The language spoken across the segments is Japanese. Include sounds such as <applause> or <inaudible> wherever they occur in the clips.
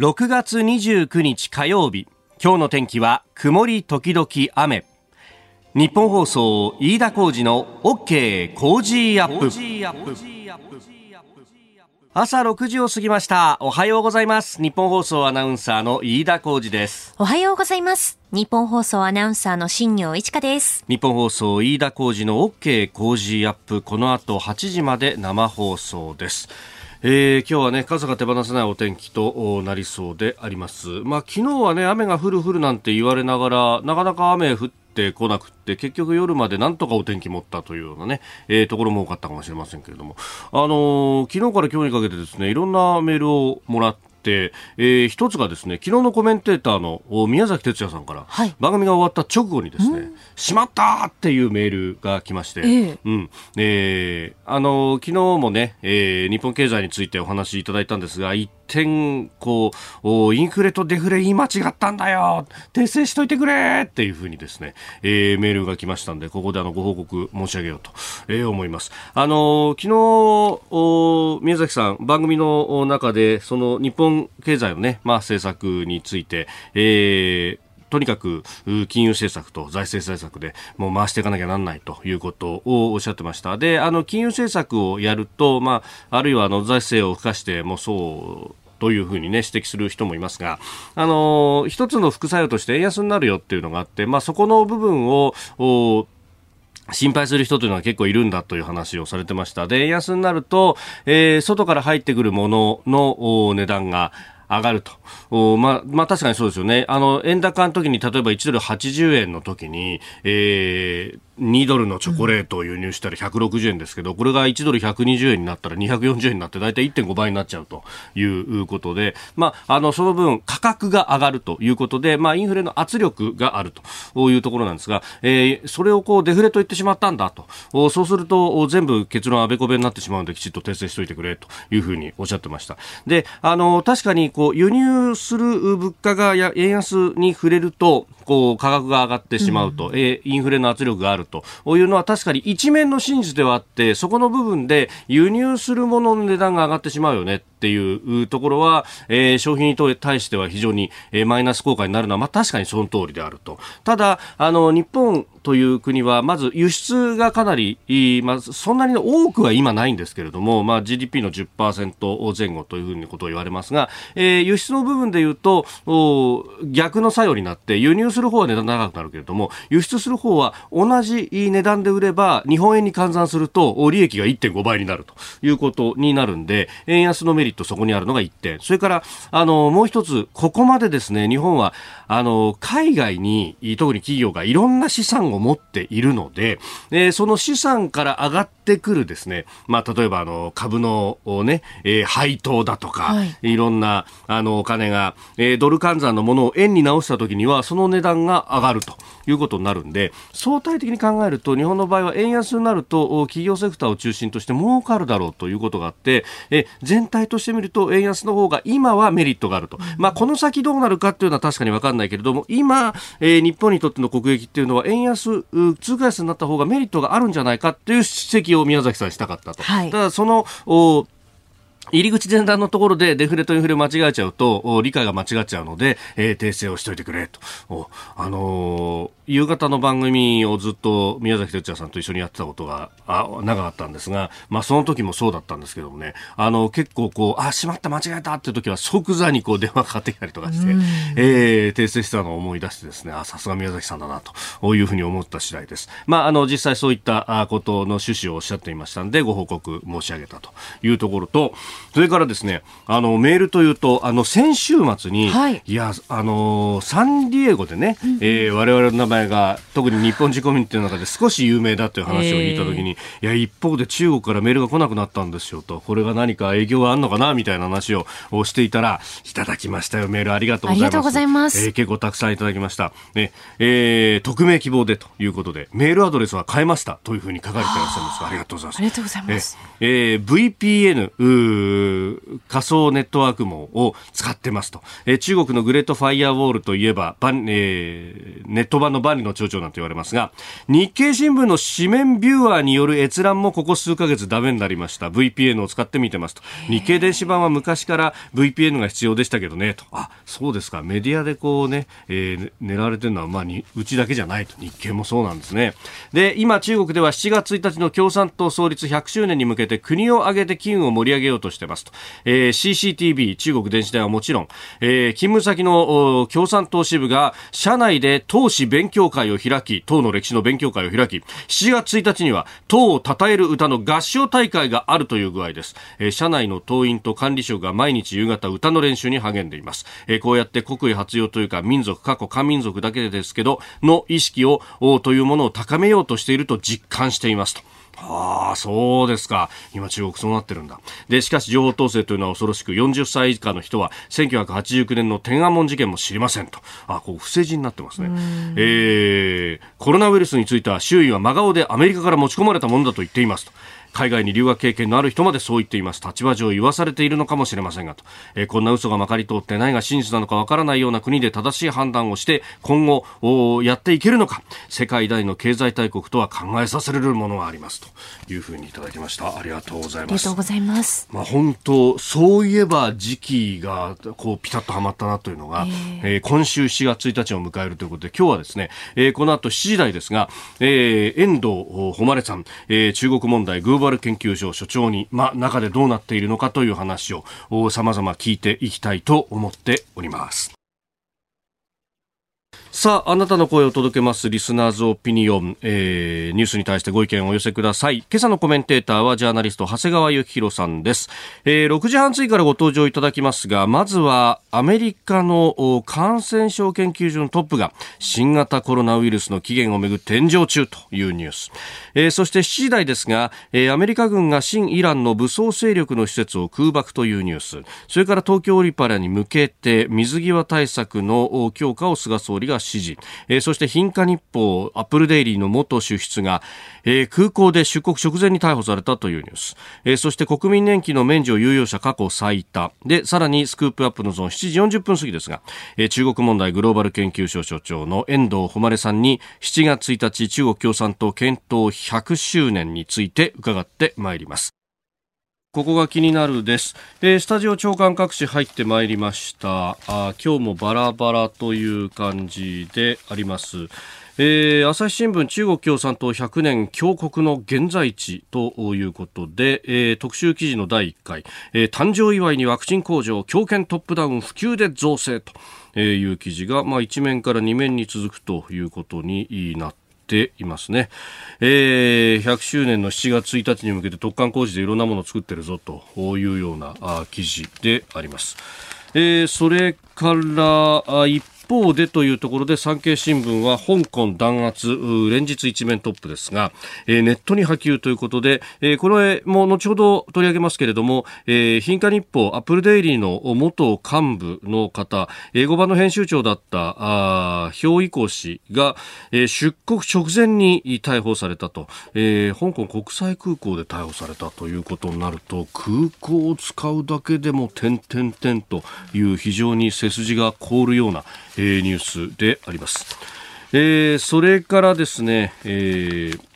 6月29日火曜日。今日の天気は曇り時々雨。ニッポン放送飯田浩司の OK Cozy up。朝6時を過ぎました。おはようございます。ニッポン放送アナウンサーの飯田浩司です。おはようございます。ニッポン放送アナウンサーの新行市佳です。ニッポン放送飯田浩司の OK Cozy up。この後8時まで生放送ですえー、今日はね傘が手放せないお天気となりそうであります。まあ昨日はね雨が降る降るなんて言われながらなかなか雨降ってこなくって結局夜までなんとかお天気持ったというようなね、えー、ところも多かったかもしれませんけれども、あのー、昨日から今日にかけてですねいろんなメールをもらって、えー、一つがですね昨日のコメンテーターの宮崎哲也さんから、はい、番組が終わった直後にですね「しまった!」っていうメールが来まして、えー、うん。えー、あの昨日もね、えー、日本経済についてお話しいただいたんですが一点こうインフレとデフレ言い間違ったんだよ訂正しといてくれっていうふうにですね、えー、メールが来ましたんでここであのご報告申し上げようと、えー、思いますあの昨日宮崎さん番組の中でその日本経済のね、まあ、政策について、えーとにかく金融政策と財政政策でもう回していかなきゃなんないということをおっしゃってました。で、あの金融政策をやると、まあ、あるいはあの財政を付加してもそうというふうにね、指摘する人もいますが、あのー、一つの副作用として円安になるよっていうのがあって、まあ、そこの部分を、心配する人というのは結構いるんだという話をされてました。で、円安になると、えー、外から入ってくるものの値段が上がると。おまあ、まあ確かにそうですよね。あの、円高の時に、例えば1ドル80円の時に、えー、2ドルのチョコレートを輸入したら160円ですけど、これが1ドル120円になったら240円になって大体1.5倍になっちゃうということで、まあ、あの、その分価格が上がるということで、まあ、インフレの圧力があるというところなんですが、えー、それをこうデフレと言ってしまったんだと。そうすると全部結論あべこべになってしまうのできちっと訂正しておいてくれというふうにおっしゃってました。で、あの、確かにこう輸入する物価が円安に触れると、こう価格が上がってしまうと、うん、えインフレの圧力があると。いうのは確かに一面の真実ではあってそこの部分で輸入するものの値段が上がってしまうよねっていうところは、えー、消費に対しては非常に、えー、マイナス効果になるのは、まあ、確かにその通りであると。ただ、あの、日本という国は、まず輸出がかなり、まあ、そんなに多くは今ないんですけれども、まあ、GDP の10%前後というふうにことを言われますが、えー、輸出の部分で言うと、逆の作用になって、輸入する方は値段高くなるけれども、輸出する方は同じ値段で売れば、日本円に換算すると、利益が1.5倍になるということになるんで、円安のメリットそこにあるのが1点。それから、あの、もう一つ、ここまでですね、日本は、あの、海外に、特に企業がいろんな資産を持っているので、えー、その資産から上がってくるですね、まあ、例えば、あの、株のね、えー、配当だとか、はい、いろんな、あの、お金が、えー、ドル換算のものを円に直したときには、その値段が上がるということになるんで、相対的に考えると、日本の場合は円安になると、企業セクターを中心として儲かるだろうということがあって、え全体としてみると、円安の方が今はメリットがあると。まあ、この先どうなるかっていうのは確かにわかんないけれども、今、えー、日本にとっての国益っていうのは、円安、通貨安になった方がメリットがあるんじゃないかっていう指摘を宮崎さんしたかったと。はい、ただ、その、入り口前段のところでデフレとインフレ間違えちゃうと、理解が間違っちゃうので、えー、訂正をしといてくれと。あのー、夕方の番組をずっと宮崎哲也さんと一緒にやってたことがあ長かったんですが、まあその時もそうだったんですけどもね、あの結構こう、あ、しまった間違えたっていう時は即座にこう電話かかってきたりとかして、えー、訂正したのを思い出してですね、あ、さすが宮崎さんだなというふうに思った次第です。まああの実際そういったことの趣旨をおっしゃっていましたんで、ご報告申し上げたというところと、それからですね、あの、メールというと、あの、先週末に、はい、いや、あの、サンディエゴでね、うん、えー、我々の名前が、特に日本人コミュニティの中で少し有名だという話を聞いたときに、えー、いや、一方で中国からメールが来なくなったんですよと、これが何か影響があるのかな、みたいな話をしていたら、いただきましたよ、メールありがとうございます。ありがとうございます。えー、結構たくさんいただきました。ね、えー、匿名希望でということで、メールアドレスは変えましたというふうに書かれていらっしゃいます。ありがとうございます。ありがとうございます。えー、VPN、仮想ネットワーク網を使ってますと、えー、中国のグレートファイアウォールといえば、えー、ネット版の万里の長なんて言われますが、日経新聞の紙面ビューアーによる閲覧もここ数ヶ月ダメになりました。VPN を使ってみてますと。日経電子版は昔から VPN が必要でしたけどね、と。あ、そうですか。メディアでこうね、えー、狙われてるのは、まあ、に、うちだけじゃないと。日経もそうなんですね。で、今中国では7月1日の共産党創立100周年に向けて国を挙げて機運を盛り上げようとしてますと。えー、CCTV、中国電子台はもちろん、えー、勤務先の共産党支部が社内で党首勉強会を開き、党の歴史の勉強会を開き、7月1日には党を称える歌の合唱大会があるという具合です。えー、社内の党員と管理職が毎日夕方歌の練習に励んでいます。えー、こうやって国威発揚というか民族、過去漢民族だけですけど、の意識を、というものを高めようとしていると実感していますと。ああ、そうですか。今中国そうなってるんだ。で、しかし情報統制というのは恐ろしく、40歳以下の人は1989年の天安門事件も知りませんと。あ、こう、不正字になってますね。えー、コロナウイルスについては周囲は真顔でアメリカから持ち込まれたものだと言っていますと。海外に留学経験のある人までそう言っています。立場上言わされているのかもしれませんがと、えー、こんな嘘がまかり通って何が真実なのかわからないような国で正しい判断をして今後やっていけるのか。世界大の経済大国とは考えさせられるものがありますというふうにいただきました。ありがとうございます。ありがとうございます。まあ本当そういえば時期がこうピタッとはまったなというのが、えー、えー、今週7月1日を迎えるということで今日はですね、えー、この後7時台ですが、えー、遠藤誉さん、えー、中国問題グローバル研究所所長に、ま、中でどうなっているのかという話を様々聞いていきたいと思っております。さあ、あなたの声を届けます、リスナーズオピニオン、えー、ニュースに対してご意見をお寄せください。今朝のコメンテーターは、ジャーナリスト、長谷川幸宏さんです。えー、6時半過ぎからご登場いただきますが、まずは、アメリカの感染症研究所のトップが、新型コロナウイルスの起源をめぐって炎上中というニュース。えー、そして7時台ですが、えー、アメリカ軍が新イランの武装勢力の施設を空爆というニュース。それから東京オリパラに向けて、水際対策の強化を菅総理が指示、えー、そして貧化日報アップルデイリーの元主筆が、えー、空港で出国直前に逮捕されたというニュース、えー、そして国民年金の免除有用者過去最多。でさらにスクープアップのゾーン7時40分過ぎですが、えー、中国問題グローバル研究所所長の遠藤誉さんに7月1日中国共産党検討100周年について伺ってまいります。ここが気になるです、えー、スタジオ長官各紙入ってまいりました。あ今日もバラバラという感じであります。えー、朝日新聞中国共産党100年強国の現在地ということで、えー、特集記事の第1回、えー、誕生祝いにワクチン工場強権トップダウン普及で造成という記事が、まあ、1面から2面に続くということになってていますね、えー、100周年の7月1日に向けて突貫工事でいろんなものを作ってるぞというようなあ記事であります。えー、それから一方でというところで産経新聞は香港弾圧連日一面トップですが、えー、ネットに波及ということで、えー、これも後ほど取り上げますけれども、えー、貧化日報アップルデイリーの元幹部の方英語版の編集長だったあ氷以氏が、えー、出国直前に逮捕されたと、えー、香港国際空港で逮捕されたということになると空港を使うだけでも点々点という非常に背筋が凍るようなー、ニュースであります。えー、それからですね、えー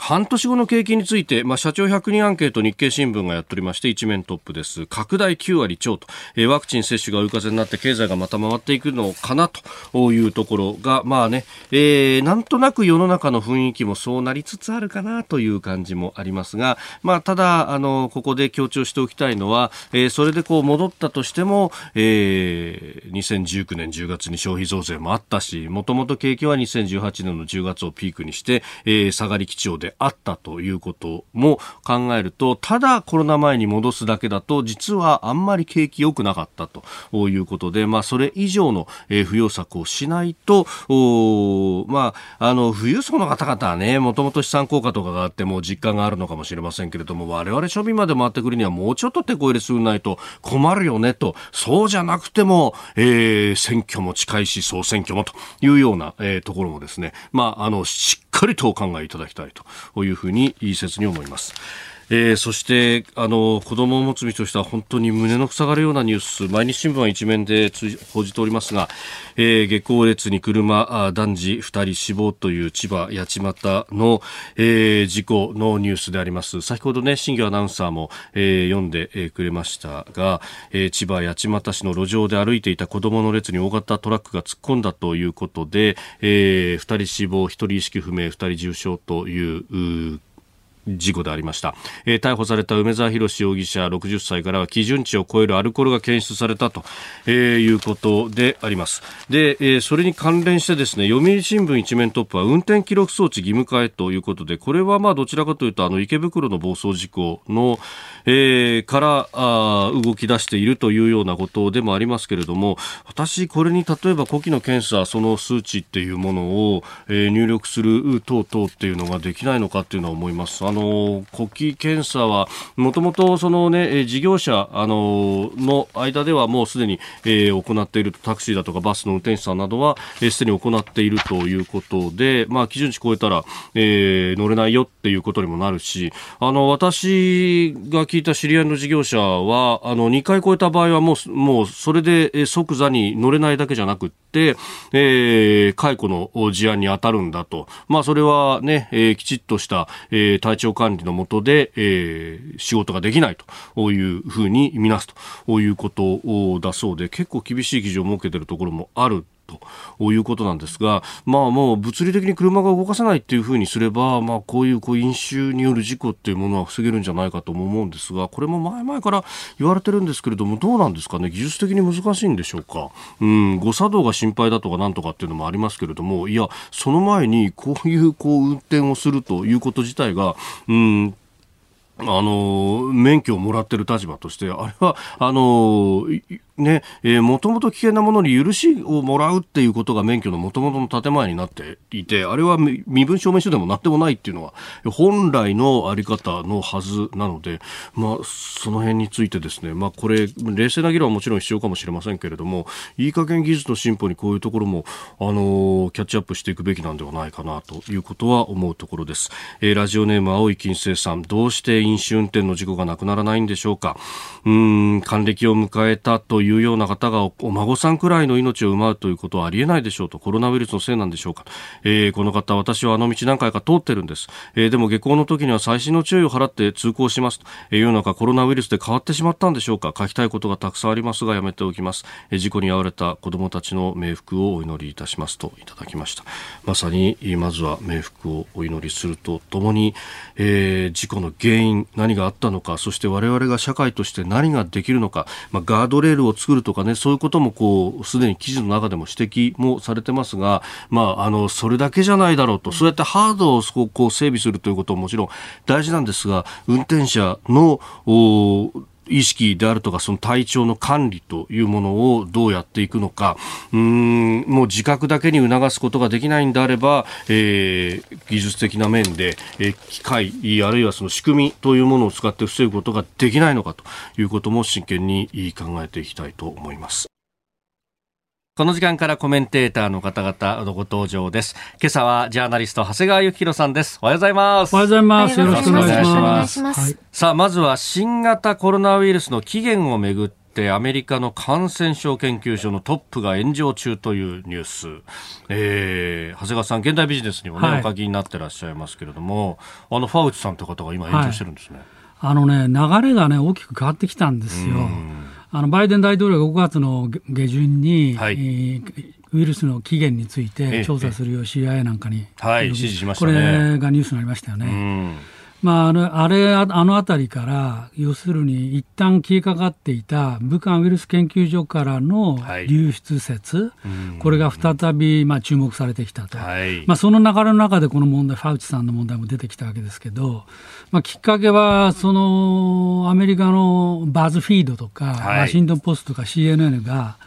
半年後の景気について、まあ、社長100人アンケート日経新聞がやっておりまして一面トップです。拡大9割超と、えー、ワクチン接種が追い風になって経済がまた回っていくのかなというところがまあね、えー、なんとなく世の中の雰囲気もそうなりつつあるかなという感じもありますが、まあ、ただあのここで強調しておきたいのは、えー、それでこう戻ったとしても、えー、2019年10月に消費増税もあったしもともと景気は2018年の10月をピークにして、えー、下がり基調であったということも考えるとただコロナ前に戻すだけだと実はあんまり景気良くなかったということで、まあ、それ以上の、えー、扶策をしないとまあ、あの富裕層の方々はねもともと資産効果とかがあっても実感があるのかもしれませんけれども我々庶民まで回ってくるにはもうちょっと手こ入れするないと困るよねとそうじゃなくても、えー、選挙も近いし総選挙もというような、えー、ところもですね、まあ、あのしっっかりとお考えいただきたいというふうにいい説に思います。えー、そしてあの子供を持つ身としては本当に胸の塞がるようなニュース毎日新聞は一面で報じておりますが、えー、下校列に車男児2人死亡という千葉八街の、えー、事故のニュースであります。先ほどね新業アナウンサーも、えー、読んでくれましたが、えー、千葉八街市の路上で歩いていた子供の列に大型トラックが突っ込んだということで、えー、2人死亡1人意識不明2人重傷という事故でありました、えー、逮捕された梅沢洋容疑者60歳からは基準値を超えるアルコールが検出されたと、えー、いうことであります。で、えー、それに関連してですね読売新聞一面トップは運転記録装置義務化へということでこれはまあどちらかというとあの池袋の暴走事故の、えー、からあ動き出しているというようなことでもありますけれども私これに例えば呼気の検査その数値っていうものを、えー、入力する等々っていうのができないのかっていうのは思います。あのの呼気検査はもともとそのね事業者あのの間ではもうすでに、えー、行っているタクシーだとかバスの運転手さんなどはすで、えー、に行っているということでまあ基準値超えたら、えー、乗れないよっていうことにもなるしあの私が聞いた知り合いの事業者はあの2回超えた場合はもうもうそれで即座に乗れないだけじゃなくて、えー、解雇の事案に当たるんだと、まあ、それはね、えー、きちっとした、えー、体調管理のもとで、えー、仕事ができないというふうに見なすということだそうで結構厳しい基準を設けているところもあるということなんですが、まあもう物理的に車が動かせないっていうふうにすれば、まあこういうこう飲酒による事故っていうものは防げるんじゃないかとも思うんですが、これも前々から言われてるんですけれども、どうなんですかね、技術的に難しいんでしょうか？うん、誤作動が心配だとかなんとかっていうのもありますけれども、いや、その前にこういうこう運転をするということ自体が、うん、あの、免許をもらってる立場として、あれは、あの、ね、えー、もともと危険なものに許しをもらうっていうことが免許のもともとの建前になっていて、あれは身分証明書でもなってもないっていうのは、本来のあり方のはずなので、まあ、その辺についてですね、まあ、これ、冷静な議論はもちろん必要かもしれませんけれども、いい加減技術の進歩にこういうところも、あのー、キャッチアップしていくべきなんではないかなということは思うところです。えー、ラジオネーム青い金星さん、どうして飲酒運転の事故がなくならないんでしょうか。うん、還暦を迎えたといういうような方がお孫さんくらいの命を奪うということはありえないでしょうとコロナウイルスのせいなんでしょうか、えー、この方私はあの道何回か通ってるんです、えー、でも下校の時には細心の注意を払って通行しますと、えー、世の中コロナウイルスで変わってしまったんでしょうか。書きたいことがたくさんありますがやめておきます、えー、事故に遭われた子どもたちの冥福をお祈りいたしますといただきました。まさにまずは冥福をお祈りするとともに、えー、事故の原因何があったのかそして我々が社会として何ができるのか、まあ、ガードレールを作るとかね、そういうこともこう、すでに記事の中でも指摘もされてますが、まあ、あの、それだけじゃないだろうと、そうやってハードをこう整備するということももちろん大事なんですが、運転者の、意識であるとかその体調の管理というものをどうやっていくのかうんもう自覚だけに促すことができないんであれば、えー、技術的な面で、えー、機械あるいはその仕組みというものを使って防ぐことができないのかということも真剣に考えていきたいと思います。この時間からコメンテーターの方々のご登場です。今朝はジャーナリスト長谷川幸宏さんです。おはようございます。おはようございます。よろしくお願いします。はい、さあ、まずは新型コロナウイルスの起源をめぐってアメリカの感染症研究所のトップが炎上中というニュース、えー、長谷川さん現代ビジネスにもね、はい、お書きになってらっしゃいますけれどもあのファウチさんという方が今炎上してるんですね、はい、あのね流れがね大きく変わってきたんですよ。あのバイデン大統領が5月の下旬に、はい、えー、ウイルスの起源について調査するよう CIA なんかに、はい、指示しましたね。これがニュースになりましたよね。まあ、あのあれあの辺りから、要するに一旦消えかかっていた武漢ウイルス研究所からの流出説、はい、これが再び、まあ、注目されてきたと、はい、まあ、その流れの中でこの問題、ファウチさんの問題も出てきたわけですけど、まあ、きっかけは、そのアメリカのバズフィードとか、はい、ワシントン・ポストとか CNN が、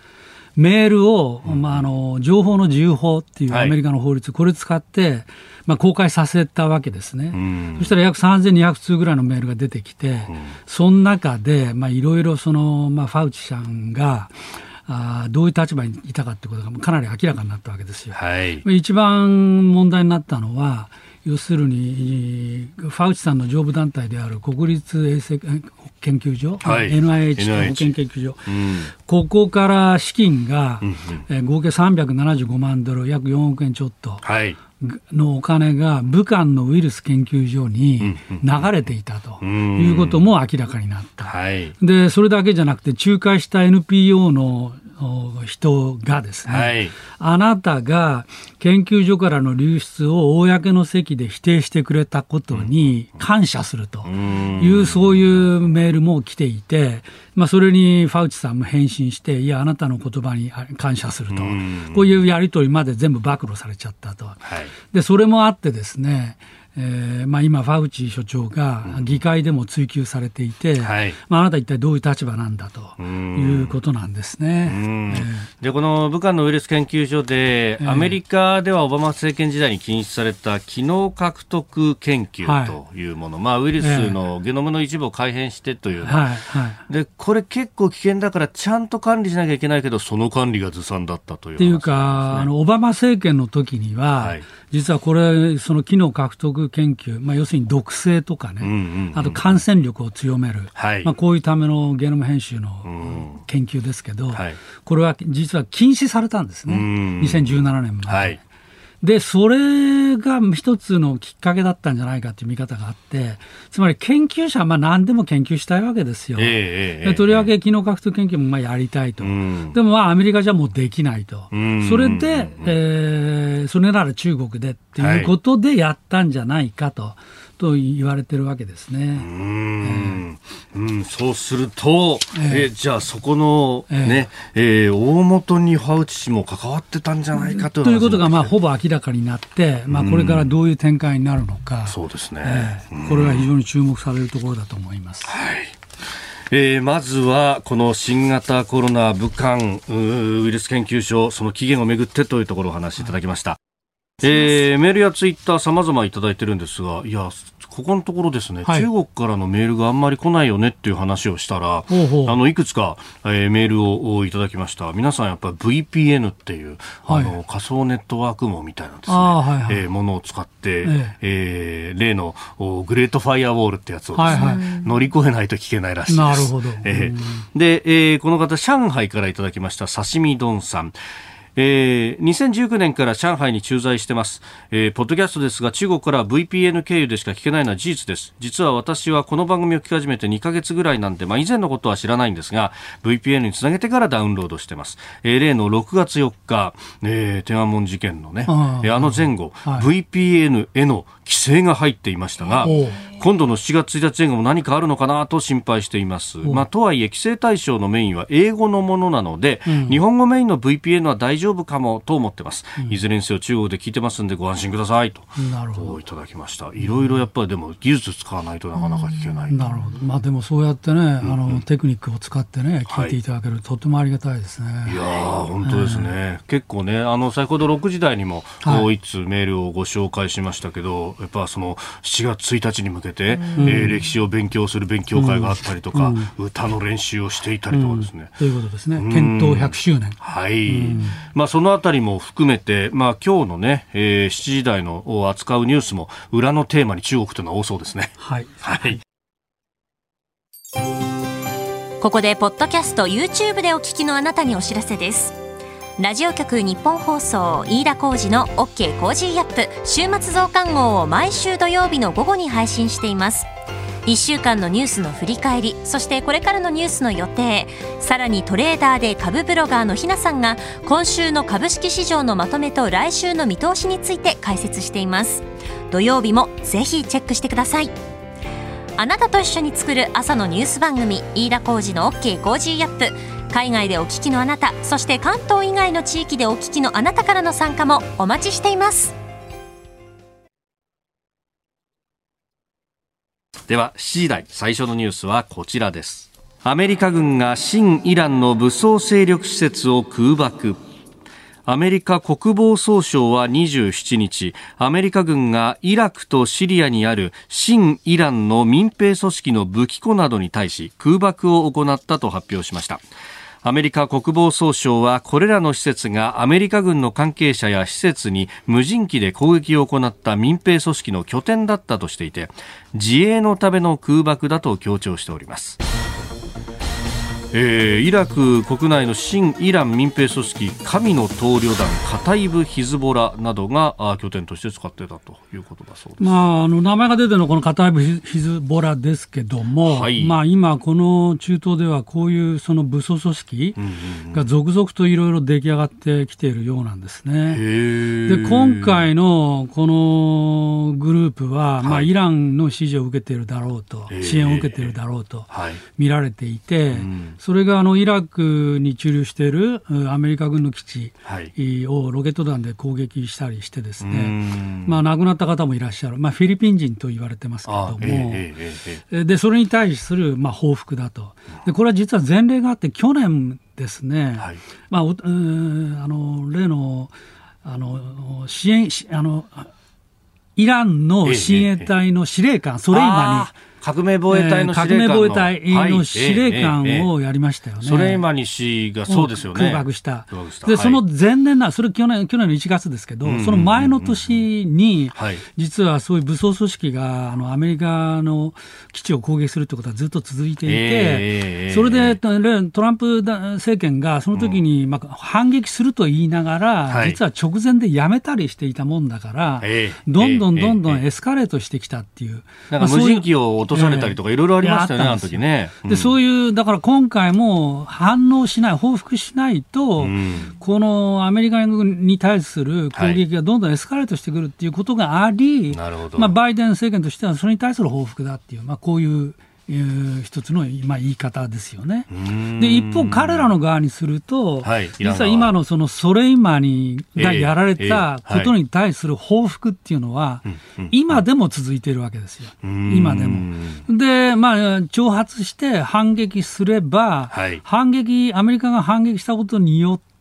メールを、まあ、あの情報の自由法っていうアメリカの法律、これを使って、まあ、公開させたわけですね、そしたら約3200通ぐらいのメールが出てきて、その中でいろいろその、まあ、ファウチさんが、あどういう立場にいたかということがかなり明らかになったわけですよ。はい、一番問題になったのは、要するに、ファウチさんの上部団体である国立衛生研究所、はい、NIH 保健研究所、うん、ここから資金が、うんうん、えー、合計375万ドル、約4億円ちょっと。はい。のお金が武漢のウイルス研究所に流れていたということも明らかになった。で、それだけじゃなくて、仲介した NPO の人がですね、はい、あなたが研究所からの流出を公の席で否定してくれたことに感謝するという、そういうメールも来ていて、まあ、それにファウチさんも返信して、いや、あなたの言葉に感謝すると、こういうやり取りまで全部暴露されちゃったと。はい、でそれもあってですねえーまあ、今、ファウチ所長が議会でも追及されていて、うんはい、まあ、あなた一体どういう立場なんだということなんですね、えー、でこの武漢のウイルス研究所で、アメリカではオバマ政権時代に禁止された機能獲得研究というもの、はい、まあ、ウイルスのゲノムの一部を改変してという、はい、でこれ結構危険だから、ちゃんと管理しなきゃいけないけど、その管理がずさんだったという、ね、っていうか、あのオバマ政権の時には、はい。実はこれ、その機能獲得研究、まあ、要するに毒性とかね、うんうんうん、あと感染力を強める、はい、まあ、こういうためのゲノム編集の研究ですけど、はい、これは実は禁止されたんですね、2017年まで。はいで、それが一つのきっかけだったんじゃないかという見方があって、つまり研究者はまあ何でも研究したいわけですよ。えー、とりわけ機能獲得研究もまあやりたいと。うん、でもまあアメリカじゃもうできないと。それで、えー、それなら中国でっていうことでやったんじゃないかと。はいと言われてるわけですね。うん、えー、うん、そうすると、えー、えじゃあそこのね、え。ー、えー、大元にファウチ氏も関わってたんじゃないかとということがまあほぼ明らかになって、まあこれからどういう展開になるのか、そうですね、えー、これは非常に注目されるところだと思います。はい。えー、まずはこの新型コロナ武漢ウイルス研究所その起源をめぐってというところをお話しいただきました。えー、メールやツイッター様々いただいてるんですが、いや、ここのところですね、はい、中国からのメールがあんまり来ないよねっていう話をしたら、ほうほうあの、いくつか、えー、メールをいただきました。皆さんやっぱり VPN っていう、はい、あの、仮想ネットワーク網みたいなですね、はいはい、えー、ものを使って、えええー、例のグレートファイアウォールってやつをですね、はいはい、乗り越えないと聞けないらしいです。なるほど。えー、で、えー、この方、上海からいただきました、刺身丼さん。えー、2019年から上海に駐在してます、えー、ポッドキャストですが中国から VPN 経由でしか聞けないのは事実です。実は私はこの番組を聞き始めて2ヶ月ぐらいなんで、まあ、以前のことは知らないんですが VPN につなげてからダウンロードしてます、えー、例の6月4日、えー、天安門事件のねあ,、えー、あの前後、はい、VPN への規制が入っていましたが今度の7月1日前後も何かあるのかなと心配しています。まあ、とはいえ、規制対象のメインは英語のものなので、うん、日本語メインの VPN は大丈夫かもと思ってます。うん、いずれにせよ中国で聞いてますんでご安心くださいと。なるほど。いただきました。いろいろやっぱりでも技術使わないとなかなか聞けない。なるほど。まあでもそうやってね、あの、テクニックを使ってね、聞いていただける、はい、とてもありがたいですね。いや本当ですね。結構ね、あの、先ほど6時台にも、もう一通メールをご紹介しましたけど、やっぱその、7月1日に向けて、うん、えー歴史を勉強する勉強会があったりとか、うん、歌の練習をしていたりとかですね。ということですね。建党100周年。はい。まあそのあたりも含めて、まあ今日のね、えー、7時台の扱うニュースも裏のテーマに中国というのは多そうですね。はい。はい。ここでポッドキャスト YouTube でお聞きのあなたにお知らせです。ラジオ局日本放送飯田浩二の OK コージーアップ週末増刊号を毎週土曜日の午後に配信しています。1週間のニュースの振り返りそしてこれからのニュースの予定さらにトレーダーで株ブロガーのひなさんが今週の株式市場のまとめと来週の見通しについて解説しています。土曜日もぜひチェックしてください。あなたと一緒に作る朝のニュース番組飯田浩二の OK コージーアップ。海外でお聞きのあなたそして関東以外の地域でお聞きのあなたからの参加もお待ちしています。では7時台最初のニュースはこちらです。アメリカ軍が新イランの武装勢力施設を空爆。アメリカ国防総省は27日、アメリカ軍がイラクとシリアにある新イランの民兵組織の武器庫などに対し空爆を行ったと発表しました。アメリカ国防総省はこれらの施設がアメリカ軍の関係者や施設に無人機で攻撃を行った民兵組織の拠点だったとしていて自衛のための空爆だと強調しております。えー、イラク国内の新イラン民兵組織神の棟梁団カタイブ・ヒズボラなどが拠点として使ってたということだそうです、まあ、あの名前が出てるのはこのカタイブ・ヒズボラですけども、はい、まあ、今、この中東ではこういうその武装組織が続々といろいろ出来上がってきているようなんですね。で今回のこのグループは、はい、まあ、イランの支持を受けているだろうと、支援を受けているだろうと見られていて、はいそれがあのイラクに駐留しているアメリカ軍の基地をロケット弾で攻撃したりしてですね、まあ、亡くなった方もいらっしゃる、まあ、フィリピン人と言われてますけれども、えー、でそれに対するまあ報復だと。で、これは実は前例があって、去年ですね、はい、まあ、あの例のあの支援あのイランの親衛隊の司令官、ソレイマに。革命防衛隊の司令官の,、えー、革命防衛隊の司令官をやりましたよね。ソレイマニ氏がそうですよね。空爆した。で、その前年な、それ去年去年の1月ですけど、その前の年に、実はそういう武装組織があのアメリカの基地を攻撃するということはずっと続いていて、えー、それでトランプ政権がその時に、まあ、反撃すると言いながら、はい、実は直前でやめたりしていたもんだから、えー、どんどんどんどんエスカレートしてきたっていう。なんか無人機を落とされたりとかいろいろありましたよね、あの時ね。で、そういう、だから今回も反応しない、報復しないと、うん、このアメリカ軍に対する攻撃がどんどんエスカレートしてくるっていうことがあり、はい、まあ、バイデン政権としてはそれに対する報復だっていう、まあ、こういういう一つの、まあ、言い方ですよね。で一方、彼らの側にすると、はい、実は今のそのソレイマニがやられたことに対する報復っていうのは、今でも続いているわけですよ、今でも。で、まあ、挑発して反撃すれば、はい、反撃、アメリカが反撃したことによって、、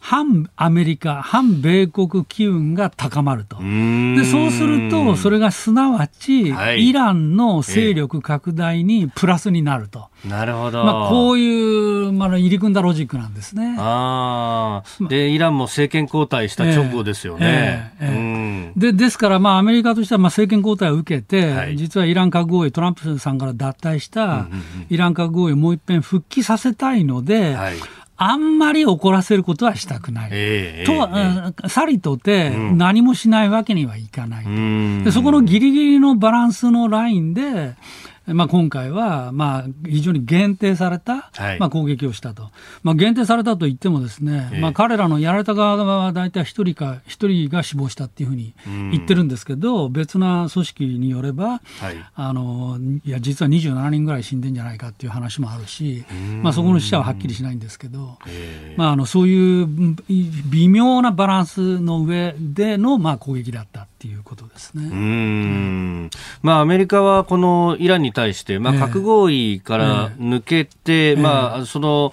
反アメリカ、反米国機運が高まると。で、そうすると、それがすなわち、イランの勢力拡大にプラスになると。なるほど。まあ、こういう、まあ、入り組んだロジックなんですね。ああ。で、イランも政権交代した直後ですよね。えーえーえー、で、ですから、まあ、アメリカとしては、まあ、政権交代を受けて、はい、実はイラン核合意、トランプさんから脱退したイラン核合意をもう一遍復帰させたいので、はいあんまり怒らせることはしたくない。えー、と、えー、さりとて何もしないわけにはいかないと。うん、でそこのギリギリのバランスのラインで、まあ、今回は、まあ、非常に限定された、まあ、攻撃をしたと。まあ、限定されたと言ってもですね、まあ、彼らのやられた側は大体1人か、1人が死亡したっていうふうに言ってるんですけど、別な組織によれば、あの、いや、実は27人ぐらい死んでんじゃないかっていう話もあるし、まあ、そこの死者ははっきりしないんですけど、まあ、あの、そういう微妙なバランスの上での、まあ、攻撃だったっていうことですね。うん。まあ、アメリカはこのイランに対して、まあ、核合意から抜けて、えー、まあ、その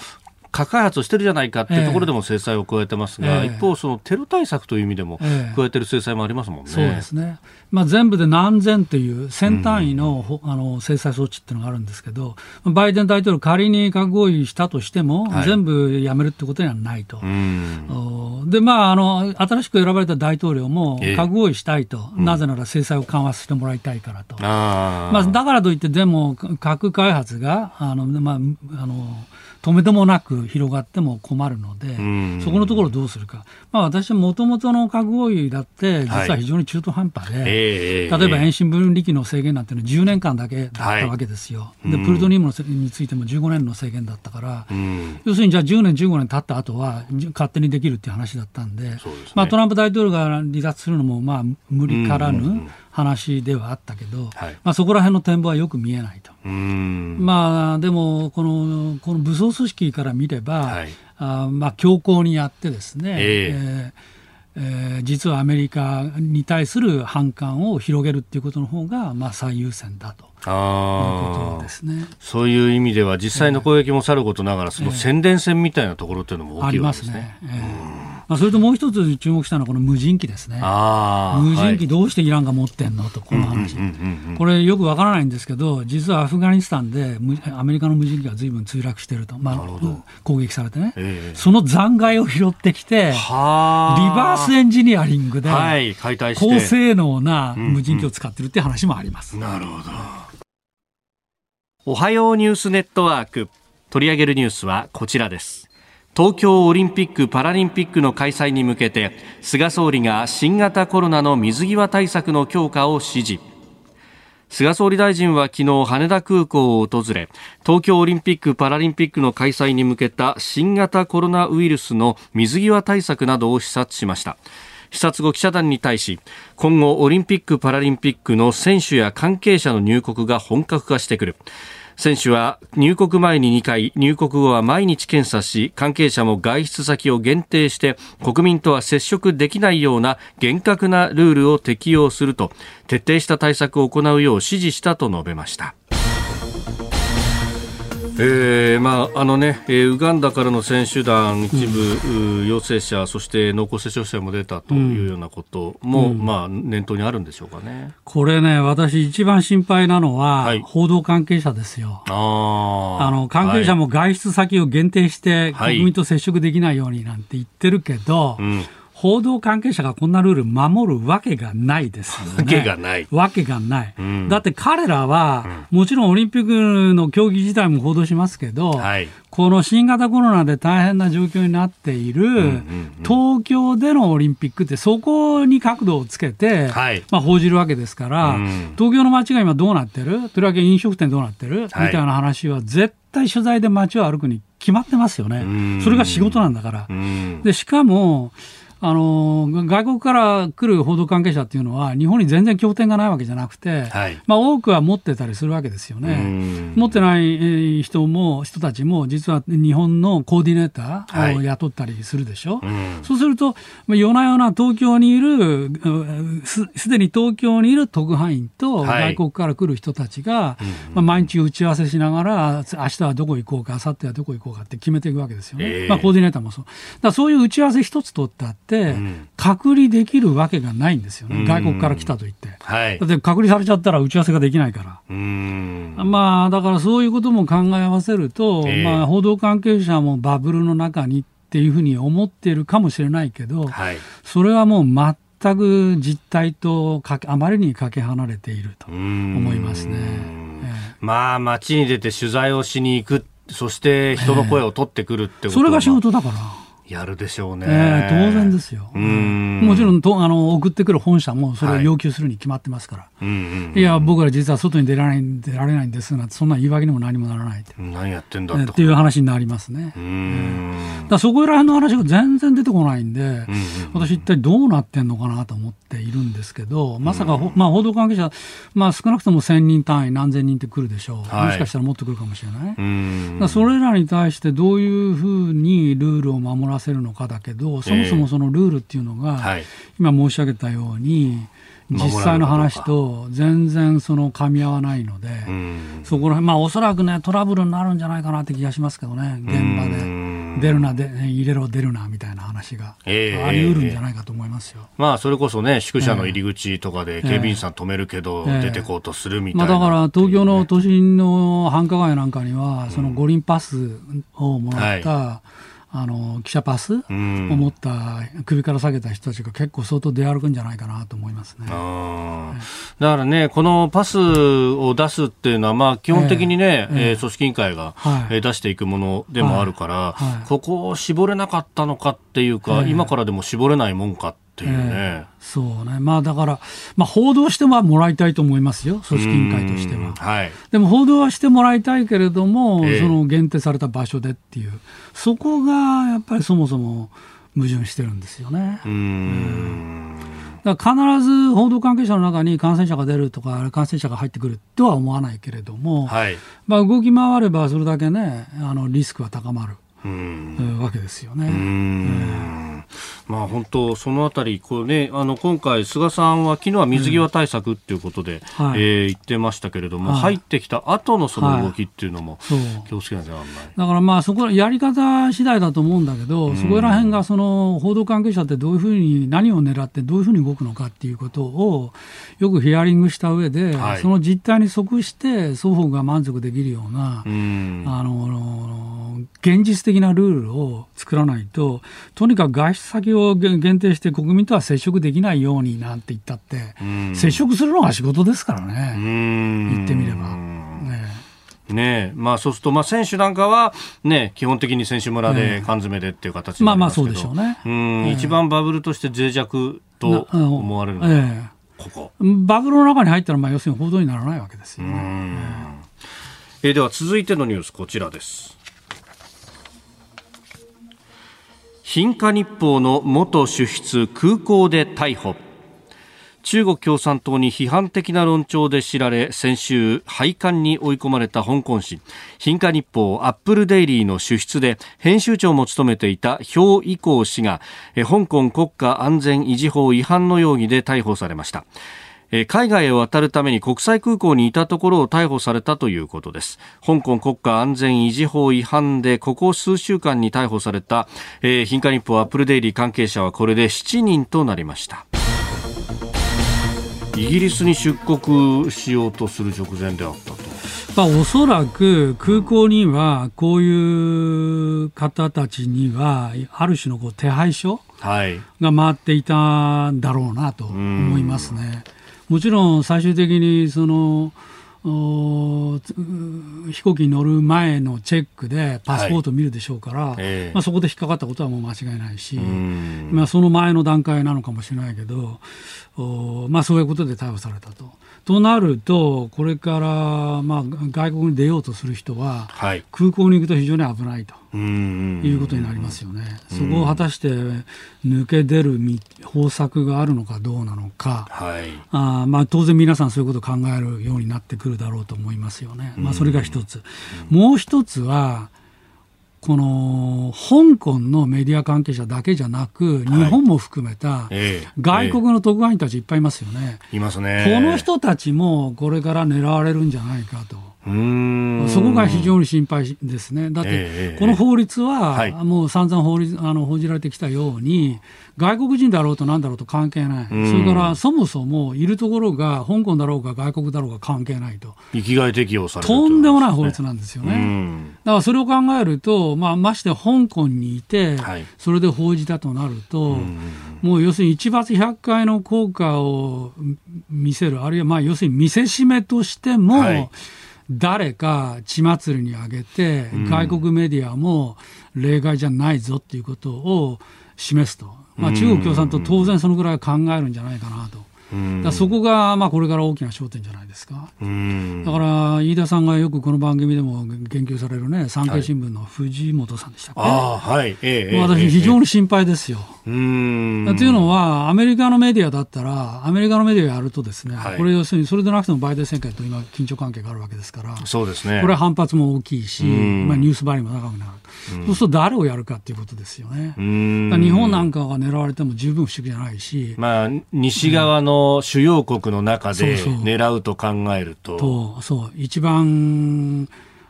核開発をしてるじゃないかっていうところでも制裁を加えてますが、えー、一方、そのテロ対策という意味でも、加えてる制裁もありますもんね。そうですね。まあ、全部で何千という1000単位のうん、あの制裁措置っていうのがあるんですけど、バイデン大統領、仮に核合意したとしても、はい、全部やめるってことにはないと。で、まああの、新しく選ばれた大統領も核合意したいと、えー、なぜなら制裁を緩和してもらいたいからと。あまあ、だからといって、でも、核開発が、あのまあ、あの止めどもなく広がっても困るので、そこのところをどうするか、まあ、私はもともとの核合意だって、実は非常に中途半端で、はい例えば遠心分離機の制限なんていうのは10年間だけだったわけですよ、はい、でプルトニウムについても15年の制限だったから、要するにじゃあ10年、15年経った後は勝手にできるっていう話だったんで、でね、まあ、トランプ大統領が離脱するのもまあ無理からぬ。話ではあったけど、はい、まあ、そこら辺の展望はよく見えないと。まあ、でもこの、この武装組織から見れば、はい、あまあ、強硬にやってですね、えー、えーえー、実はアメリカに対する反感を広げるっていうことの方がまあ最優先だと。あね、そういう意味では実際の攻撃もさることながら、その宣伝戦みたいなところっていうのも大きいわけですね。えー、ありますね。まあ、それともう一つ注目したのはこの無人機ですね。無人機どうしてイランが持ってんのと、この話。これよくわからないんですけど、実はアフガニスタンでアメリカの無人機がずいぶん墜落してると、まあ、攻撃されてね、えー、その残骸を拾ってきて、リバースエンジニアリングで、高性能な無人機を使ってるって話もあります。なるほど。おはようニュースネットワーク。取り上げるニュースはこちらです。東京オリンピック・パラリンピックの開催に向けて菅総理が新型コロナの水際対策の強化を指示菅総理大臣は昨日羽田空港を訪れ東京オリンピック・パラリンピックの開催に向けた新型コロナウイルスの水際対策などを視察しました視察後記者団に対し今後オリンピック・パラリンピックの選手や関係者の入国が本格化してくる選手は入国前に2回、入国後は毎日検査し、関係者も外出先を限定して、国民とは接触できないような厳格なルールを適用すると、徹底した対策を行うよう指示したと述べました。えーまああのね、えー、ウガンダからの選手団、一部、うん、陽性者、そして濃厚接触者も出たというようなことも、うん、まあ、念頭にあるんでしょうかね。これね、私、一番心配なのは、はい、報道関係者ですよ。ああの関係者も外出先を限定して、国民と接触できないようになんて言ってるけど、はいうん報道関係者がこんなルール守るわけがないですよね。わけがない。わけがない。うん、だって彼らは、うん、もちろんオリンピックの競技自体も報道しますけど、はい、この新型コロナで大変な状況になっている、東京でのオリンピックってそこに角度をつけて、はい、まあ、報じるわけですから、うん、東京の街が今どうなってる？とりわけ飲食店どうなってる、みたいな話は絶対取材で街を歩くに決まってますよね。それが仕事なんだから。でしかもあの外国から来る報道関係者っていうのは、日本に全然拠点がないわけじゃなくて、はい、まあ、多くは持ってたりするわけですよね。持ってない人も、人たちも、実は日本のコーディネーターを雇ったりするでしょ。はい、そうすると、夜な夜な東京にいる、すでに東京にいる特派員と外国から来る人たちが、はい、まあ、毎日打ち合わせしながら、明日はどこ行こうか、明後日はどこ行こうかって決めていくわけですよね。えー、まあ、コーディネーターもそう。だそういう打ち合わせ一つ取ったって、、隔離できるわけがないんですよね、外国から来たといって、はい、だって隔離されちゃったら打ち合わせができないから、まあ、だからそういうことも考え合わせると、えー、まあ、報道関係者もバブルの中にっていうふうに思っているかもしれないけど、はい、それはもう全く実態とかけあまりにかけ離れていると思いますね。えー、まあ、街に出て取材をしに行く、そして人の声を取ってくるってことは、えー、それが仕事だから。やるでしょうね。えー、当然ですよ。もちろんとあの送ってくる本社もそれを要求するに決まってますから。はい、いや、僕ら実は外に出られない出られないんですなんて、そんな言い訳にも何もならないって。何やってんだっていう話になりますね。えー、だそこら辺の話が全然出てこないんで、私一体どうなってんのかなと思っているんですけど、まさか、まあ、報道関係者、まあ、少なくとも1000人単位、何千人って来るでしょう。はい、もしかしたらもっと来るかもしれない。だそれらに対してどういうふうにルールを守ららせるのかだけど、そもそもそのルールっていうのが、はい、今申し上げたように、実際の話と全然その噛み合わないので、そこら辺、まあおそらくね、トラブルになるんじゃないかなって気がしますけどね、現場で。出るなで、入れろ、出るなみたいな話が、えー、あり得るんじゃないかと思いますよ、えー、まあ、それこそね、宿舎の入り口とかで警備員さん止めるけど、出てこうとするみたいな、まあ、だから東京の都心の繁華街なんかには、その五輪パスをもらった、はいあの記者パスを持った首から下げた人たちが結構相当出歩くんじゃないかなと思いますね、はい、だからね、このパスを出すっていうのは、まあ、基本的にね、えー、えー、組織委員会が、はい、出していくものでもあるから、はい、ここを絞れなかったのかっていうか、今からでも絞れないもんかっていうね。えー、そうね。まあだから、まあ報道してもらいたいと思いますよ。組織委員会としては。はい。でも報道はしてもらいたいけれども、えー、その限定された場所でっていう、そこがやっぱりそもそも矛盾してるんですよね。うん。だから必ず報道関係者の中に感染者が出るとか、感染者が入ってくるとは思わないけれども、はい、まあ動き回ればそれだけね、あのリスクは高まる。わけですよね。まあ、本当、そのあたりこう、ね、あの今回、菅さんは昨日は水際対策っていうことで、うんはい、えー、言ってましたけれども、はい、入ってきた後のその動きっていうのも、気をつけなきゃならない。だからまあそこやり方次第だと思うんだけど、うん、そこら辺がその報道関係者ってどういうふうに何を狙ってどういうふうに動くのかっていうことをよくヒアリングした上で、はい、その実態に即して双方が満足できるような、うん、あの現実的なルールを作らないと、とにかく外出先を限定して国民とは接触できないようになんて言ったって、接触するのが仕事ですからね、言ってみれば。ね。ねまあ、そうすると、まあ、選手なんかは、ね、基本的に選手村で缶詰でっていう形になりますけど、まあまあそうでしょうね。うん、一番バブルとして脆弱と思われる。のは、えこ。こ。バブルの中に入ったら、まあ、要するに報道にならないわけですよね。えー、では続いてのニュース、こちらです。貧華日報の元主筆空港で逮捕。中国共産党に批判的な論調で知られ先週廃刊に追い込まれた香港紙。貧華日報アップルデイリーの主筆で編集長も務めていた氷以降氏が香港国家安全維持法違反の容疑で逮捕されました。海外へ渡るために国際空港にいたところを逮捕されたということです香港国家安全維持法違反でここ数週間に逮捕された、えー、貧華日報アップルデイリー関係者はこれで7人となりましたイギリスに出国しようとする直前であったと。まあ、おそらく空港にはこういう方たちにはある種のこう手配書が回っていたんだろうなと思いますね。もちろん最終的にその飛行機に乗る前のチェックでパスポートを見るでしょうから、はいえ。ー、まあ、そこで引っかかったことはもう間違いないし、まあ、その前の段階なのかもしれないけど、まあ、そういうことで逮捕されたと。となると、これから、まあ、外国に出ようとする人は、はい、空港に行くと非常に危ないということになりますよね。そこを果たして抜け出る方策があるのかどうなのか、はい、あまあ、当然皆さんそういうことを考えるようになってくるだろうと思いますよね。まあ、それが一つ。もう一つは、この香港のメディア関係者だけじゃなく、日本も含めた外国の特派員たちいっぱいいますよね。いますね。この人たちもこれから狙われるんじゃないかと。そこが非常に心配ですね。だって、この法律は、もう散々法律あの報じられてきたように、外国人だろうとなんだろうと関係ない、それからそもそもいるところが香港だろうが外国だろうが関係ないと。生きがい適用されるとんでもない法律なんですよね。だからそれを考えると、まあ、まして香港にいて、それで報じたとなると、もう要するに一罰百回の効果を見せる、あるいはまあ要するに見せしめとしても、はい誰か血祭りにあげて、外国メディアも例外じゃないぞっていうことを示すと、まあ、中国共産党、当然そのぐらい考えるんじゃないかなと。だそこがまあこれから大きな焦点じゃないですか。だから飯田さんがよくこの番組でも言及されるね、産経新聞の藤本さんでしたっけ、はい、あはい、ええ、私、非常に心配ですよ。というのは、アメリカのメディアだったら、アメリカのメディアやると、ですね、はい、これ、要するにそれでなくてもバイデン政権と今、緊張関係があるわけですから、そうですね、これは反発も大きいし、まあ、ニュースバリューも高くなる、そうすると誰をやるかということですよね。日本なんかが狙われても十分不思議じゃないし、まあ、西側の主要国の中で狙うと考えると。そうそう。一番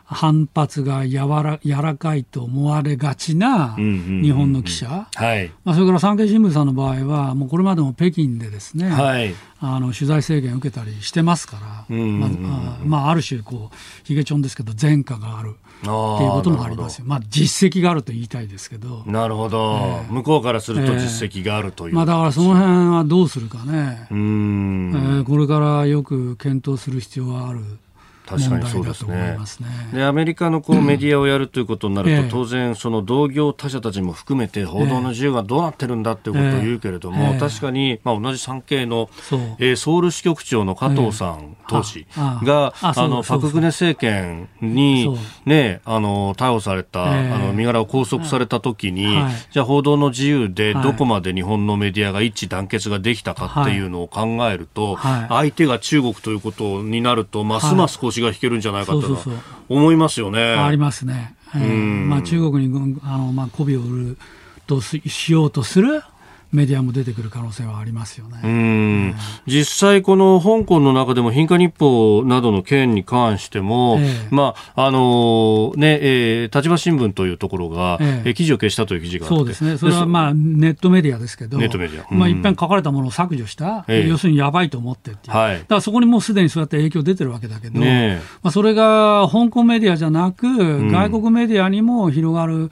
反発が柔ら柔らかいと思われがちな日本の記者、はい。まあ、それから産経新聞さんの場合は、もうこれまでも北京でですね、はい、あの取材制限を受けたりしてますから、まあまあ、ある種こう、ひげちょんですけど、前科がある。っていうこともありますよ、まあ、実績があると言いたいですけど、なるほど、えー、向こうからすると実績があるという、えー、まあ、だからその辺はどうするかね、うん。えー、これからよく検討する必要がある確かにそうですね。でアメリカのこう <clears throat> メディアをやるということになると、当然、その同業他社たちも含めて報道の自由がどうなってるんだっていうことを言うけれども、確かに、まあ、同じ産経の、えー、ソウル支局長の加藤さん、当時が、あのパク・クネ政権に、ね、あの逮捕された、あの身柄を拘束された時に、じゃあ報道の自由でどこまで日本のメディアが一致団結ができたかっていうのを考えると、相手が中国ということになると、ますます腰が引けるんじゃないかと思いますよね。ありますね。えーまあ、中国にあの、まあ、媚びを売るとしようとするメディアも出てくる可能性はありますよね。うん、実際、この香港の中でも貧困日報などの件に関しても、ええ、まああのねえー、立場新聞というところが、ええ。記事を消したという記事がそうですね、それはまあネットメディアですけど、ネットメディア、まあ、一遍書かれたものを削除した、要するにやばいと思ってっていう、はい、だからそこにもうすでにそうやって影響出てるわけだけど、ね、まあ、それが香港メディアじゃなく、外国メディアにも広がる。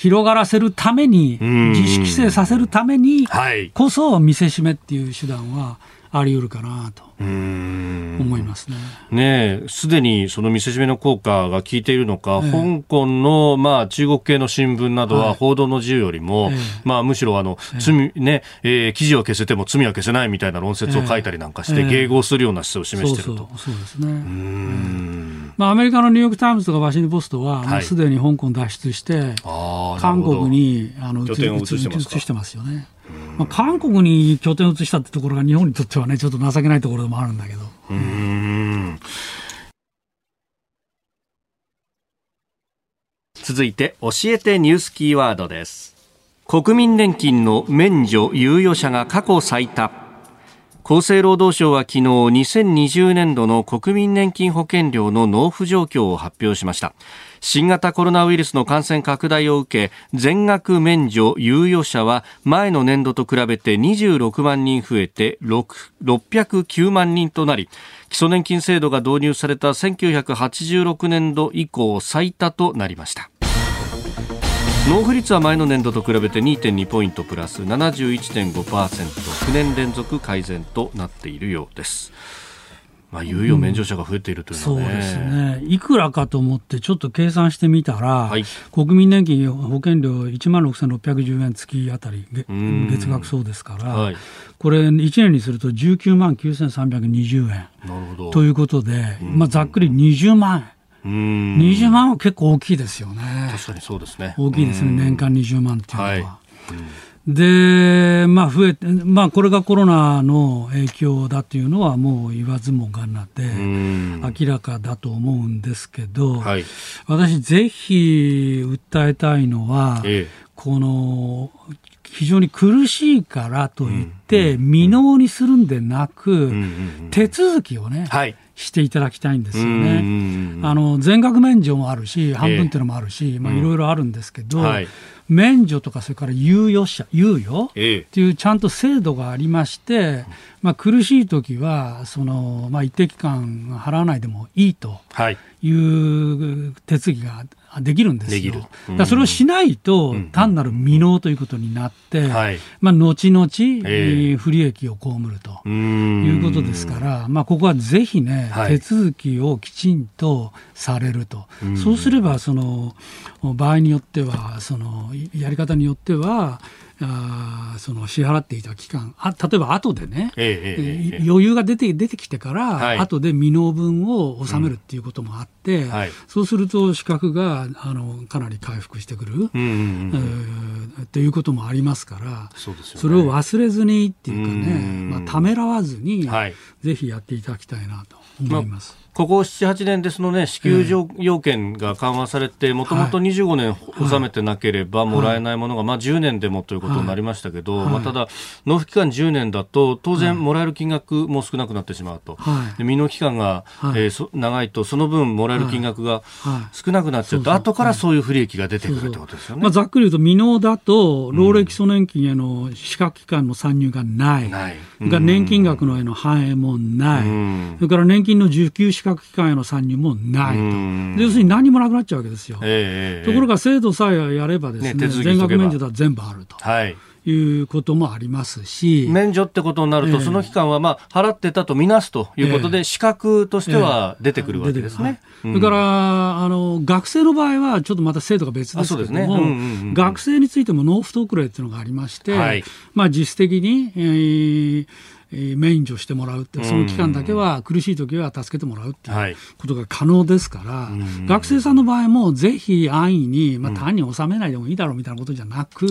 広がらせるために、自主規制させるためにこそ、見せしめっていう手段はあり得るかなと。思いますね。ねすでにその見せしめの効果が効いているのか、ええ、香港の、まあ、中国系の新聞などは報道の自由よりも、え、まあ、むしろあの、罪、ね、えー、記事は消せても罪は消せないみたいな論説を書いたりなんかして、迎合するような姿勢を示していると。そうですね。まあ、アメリカのニューヨーク・タイムズとかワシントン・ポストは、もうすでに香港脱出して、韓国にあの移してますよね。まあ、韓国に拠点を移したってところが日本にとってはね、ちょっと情けないところでもあるんだけど。うん続いて、教えてニュースキーワードです。国民年金の免除猶予者が過去最多。厚生労働省は昨日2020年度の国民年金保険料の納付状況を発表しました新型コロナウイルスの感染拡大を受け全額免除猶予者は前の年度と比べて26万人増えて609万人となり基礎年金制度が導入された1986年度以降最多となりました納付率は前の年度と比べて2.2ポイントプラス 71.5%9 年連続改善となっているようです。まあ、猶予免除者が増えているというのは、ね。うん、そうですね、いくらかと思って、ちょっと計算してみたら、はい、国民年金保険料1万6610円月あたり、月額そうですから、はい、これ、1年にすると19万9320円。なるほど。ということで、まあ、ざっくり20万円。うん。20万は結構大きいですよね。確かにそうですね。大きいですね。年間20万っていうのは。はいで、まあ増えて、まあこれがコロナの影響だというのはもう言わずもがなで、明らかだと思うんですけど、はい、私ぜひ訴えたいのは、ええ、この、非常に苦しいからといって、未納にするんでなく、手続きをね、はい。していただきたいんですよね。あの全額免除もあるし、半分っていうのもあるし、まあ、いろいろあるんですけど、はい、免除とか、それから猶予者、猶予？っていうちゃんと制度がありまして、まあ、苦しい時はそのまは、あ、一定期間払わないでもいいとい。う手続きができるんですよ。だそれをしないと、単なる未納ということになって、まあ、後々、えー、不利益を被るということですから、まあ、ここはぜひね、手続きをきちんとされると。そうすれば、その、場合によっては、その、やり方によっては、あその支払っていた期間あ例えば後でね、えええ、余裕が出て出てきてから、はい、後で未納分を納めるっていうこともあって、うん。はい、そうすると資格があのかなり回復してくる、うんうんうんえー、っていうこともありますからそ、ね,、れを忘れずにっていうかね、まあ、ためらわずに、はい、ぜひやっていただきたいなと思います。まここ7、8年でそのね、支給要件が緩和されて、もともと25年納めてなければもらえないものが、まあ10年でもということになりましたけど、まあただ、納付期間10年だと、当然もらえる金額も少なくなってしまうと。未納期間が、えー、長いと、その分もらえる金額が少なくなっちゃうと、後からそういう不利益が出てくるってことですよね。まあ、ざっくり言うと、未納だと、老齢基礎年金への資格期間の参入がない。ない。が年金額のへの反映もない。それから年金の受給資格機関への参入もないと、要するに何もなくなっちゃうわけですよ。えー、ところが制度さえやればですね、ね全額免除だ全部あると。はい。いうこともありますし。免除ってことになると、えー、その期間はまあ払ってたとみなすということで、えー、資格としては出てくるわけですね。えーはい、それからあの学生の場合は、ちょっとまた制度が別ですけれども、ねうんうんうん、学生についても納付特例っていうのがありまして、はい、まあ、実質的に、えー免除してもらうって、その期間だけは苦しい時は助けてもらうっていうことが可能ですから、学生さんの場合もぜひ安易に、まあ、単に納めないでもいいだろうみたいなことじゃなく、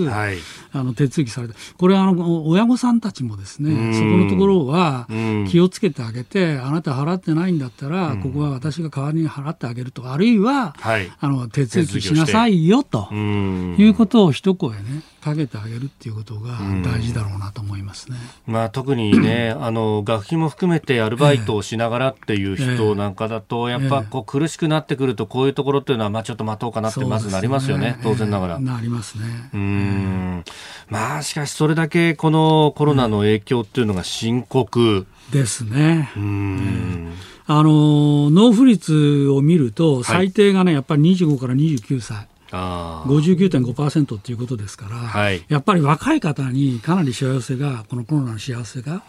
あの手続きされて、これあの、親御さんたちもですね、そこのところは気をつけてあげて、あなた払ってないんだったら、ここは私が代わりに払ってあげると。か、あるいは、あの手続きしなさいよということを一声ね、かけてあげるっていうことが大事だろうなと思いますね。まあ、特にね、<clears throat> あの、学費も含めてアルバイトをしながらっていう人なんかだと、やっぱこう苦しくなってくると、こういうところっていうのは、まあちょっと待とうかなってまずなりますよね、ね当然ながら。なりますね。うん。まあ、しかしそれだけこのコロナの影響っていうのが深刻。ですね。うん。あの、納付率を見ると、最低がね、やっぱり25から29歳。59.5%っていうことですから、はい、やっぱり若い方にかなり幸せが、このコロナの幸せが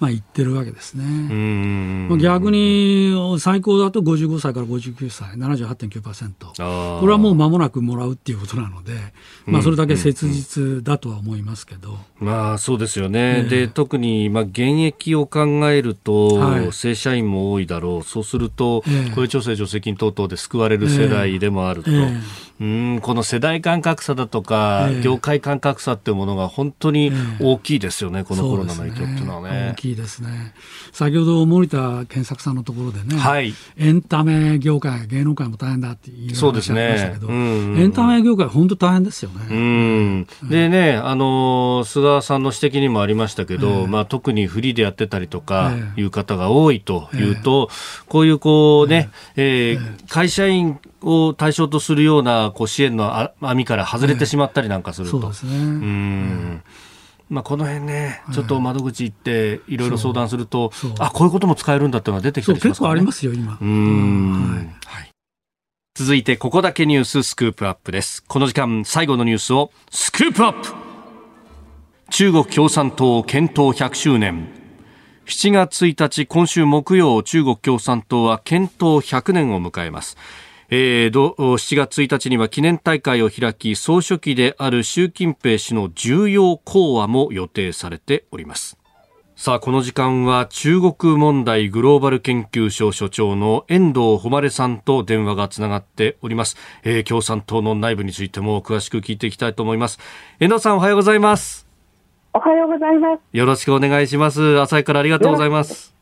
まあ、言ってるわけですね。逆に最高だと55歳から59歳、78.9%。これはもう間もなくもらうっていうことなので、まあ、それだけ切実だとは思いますけど。まあ、そうですよね。えー、で、特に、まあ、現役を考えると、はい、正社員も多いだろう。そうすると、えー、雇用調整助成金等々で救われる世代でもあると。えーうんこの世代間格差だとか、えー、業界間格差っていうものが本当に大きいですよね、えー、このコロナの影響っていうのはね。大きいですね。先ほど森田健作さんのところでね、はい、エンタメ業界、芸能界も大変だっていう話ありましたけど、ね。うんうん、エンタメ業界、本当大変ですよね。うん、でね、あの菅さんの指摘にもありましたけど、えー、まあ、特にフリーでやってたりとかいう方が多いというと、こういうこうね、えー、会社員を対象とするようなこう支援の網から外れてしまったりなんかすると。そうですね。うんまあ、この辺ね、ちょっと窓口行って、いろいろ相談すると、あこういうことも使えるんだっていうのが出てきたりしますか、ね、結構ありますよ、今。うん、はい、続いて、ここだけニューススクープアップです。この時間、最後のニュースをスクープアップ中国共産党検討100周年。7月1日、今週木曜、中国共産党は検討100年を迎えます。えー、7月1日には記念大会を開き総書記である習近平氏の重要講話も予定されております。さあこの時間は中国問題グローバル研究所所長の遠藤誉さんと電話がつながっております、えー、共産党の内部についても詳しく聞いていきたいと思います。遠藤さんおはようございます。おはようございます。よろしくお願いします。朝からありがとうございます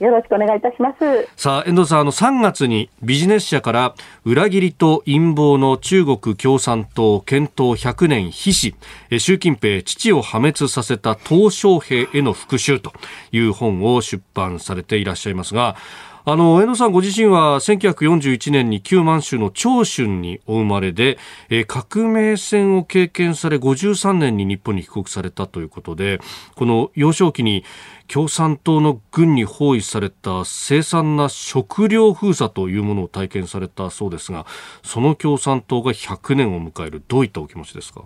よろしくお願いいたします。さあ、遠藤さん、あの、3月にビジネス社から裏切りと陰謀の中国共産党検討100年秘史、習近平、父を破滅させた鄧小平への復讐という本を出版されていらっしゃいますが、あの、江野さんご自身は1941年に旧満州の長春にお生まれで、えー、革命戦を経験され53年に日本に帰国されたということで、この幼少期に共産党の軍に包囲された凄惨な食料封鎖というものを体験されたそうですが、その共産党が100年を迎える、どういったお気持ちですか？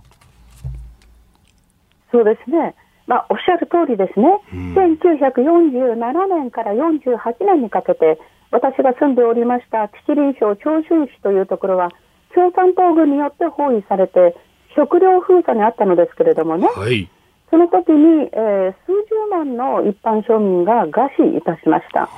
そうですね。まあ、おっしゃる通りですね、うん、1947年から48年にかけて、私が住んでおりました吉林省長春市というところは、共産党軍によって包囲されて、食料封鎖にあったのですけれどもね、はい、その時に、えー、数十万の一般庶民が餓死いたしました。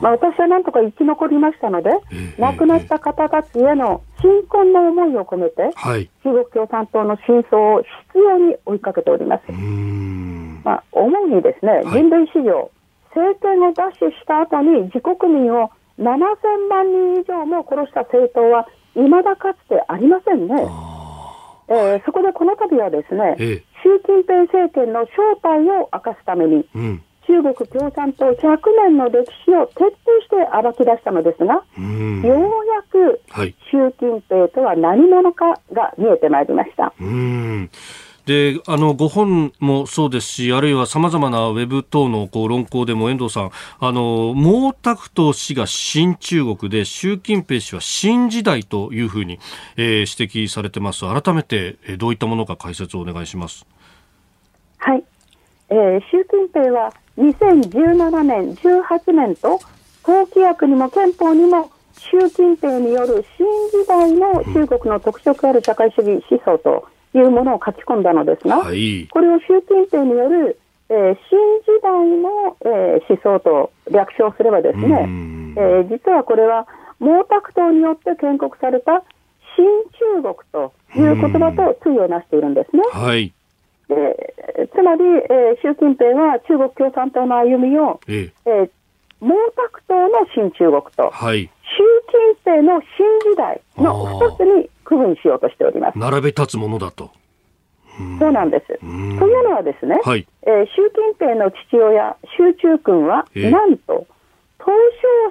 まあ、私はなんとか生き残りましたので、えー、亡くなった方たちへの貧困の思いを込めて、はい、中国共産党の真相を必要に追いかけております。まあ、主にですね、人類史上、政権を奪取した後に自国民を7000万人以上も殺した政党はいまだかつてありませんね。えー、そこでこの度はですね、ええ、習近平政権の正体を明かすために、うん、中国共産党100年の歴史を徹底して暴き出したのですが、うん、ようやく習近平とは何者かが見えてまいりました。うんであのご本もそうですし、あるいはさまざまなウェブ等のこう論考でも遠藤さん、あの毛沢東氏が新中国で、習近平氏は新時代というふうに、えー、指摘されてます。改めて、えどういったものか解説をお願いします。はい、えー、習近平は2017年、18年と、党規約にも憲法にも習近平による新時代の中国の特色ある社会主義思想というものを書き込んだのですが、はい、これを習近平による、えー、新時代の、えー、思想と略称すればですね、えー、実はこれは毛沢東によって建国された新中国という言葉と対をなしているんですね。はい、でつまり、えー、習近平は中国共産党の歩みを、ええ。ー、毛沢東の新中国と、はい、習近平の新時代の2つに区分しようとしております。並べ立つものだと。そうなんです。というのはですね、はい、えー、習近平の父親、習中君は、なんと、鄧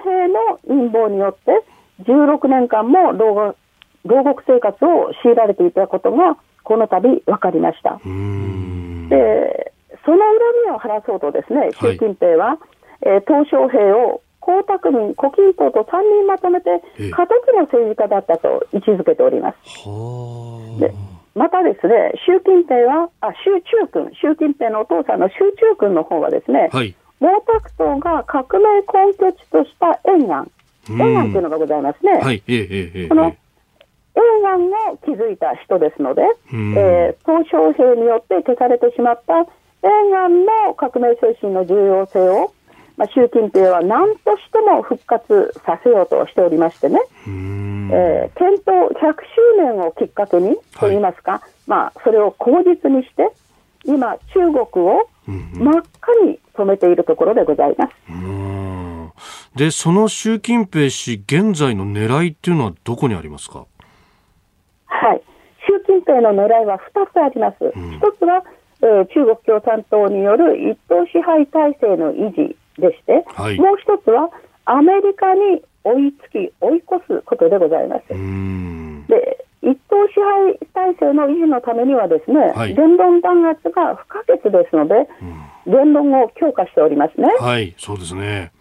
小平の陰謀によって、16年間も牢獄生活を強いられていたことが、この度分かりました。で、その恨みを晴らそうとですね、習近平は、はい、えー、鄧小平を江沢民、胡錦涛と3人まとめて、過渡期の政治家だったと位置づけております。でまたですね、習近平は、あ、習中君、習近平のお父さんの習中君の方はですね、はい、毛沢東が革命根拠地とした延安、延安というのがございますね。はい、ええええ、この延安を築いた人ですので、えー、鄧小平によって消されてしまった延安の革命精神の重要性をまあ、習近平は何としても復活させようとしておりましてね、えー、検討100周年をきっかけにといいますか、はい、まあ、それを口実にして、今、中国を真っ赤に染めているところでございます。で、その習近平氏、現在の狙いっていうのはどこにありますか？はい。習近平の狙いは2つあります。うん、1つは、えー、中国共産党による一党支配体制の維持でして、はい、もう一つはアメリカに追いつき、追い越すことでございます。で一党支配体制の維持のためにはですね、はい、言論弾圧が不可欠ですので、うん、言論を強化しておりますね。はい、そうですね。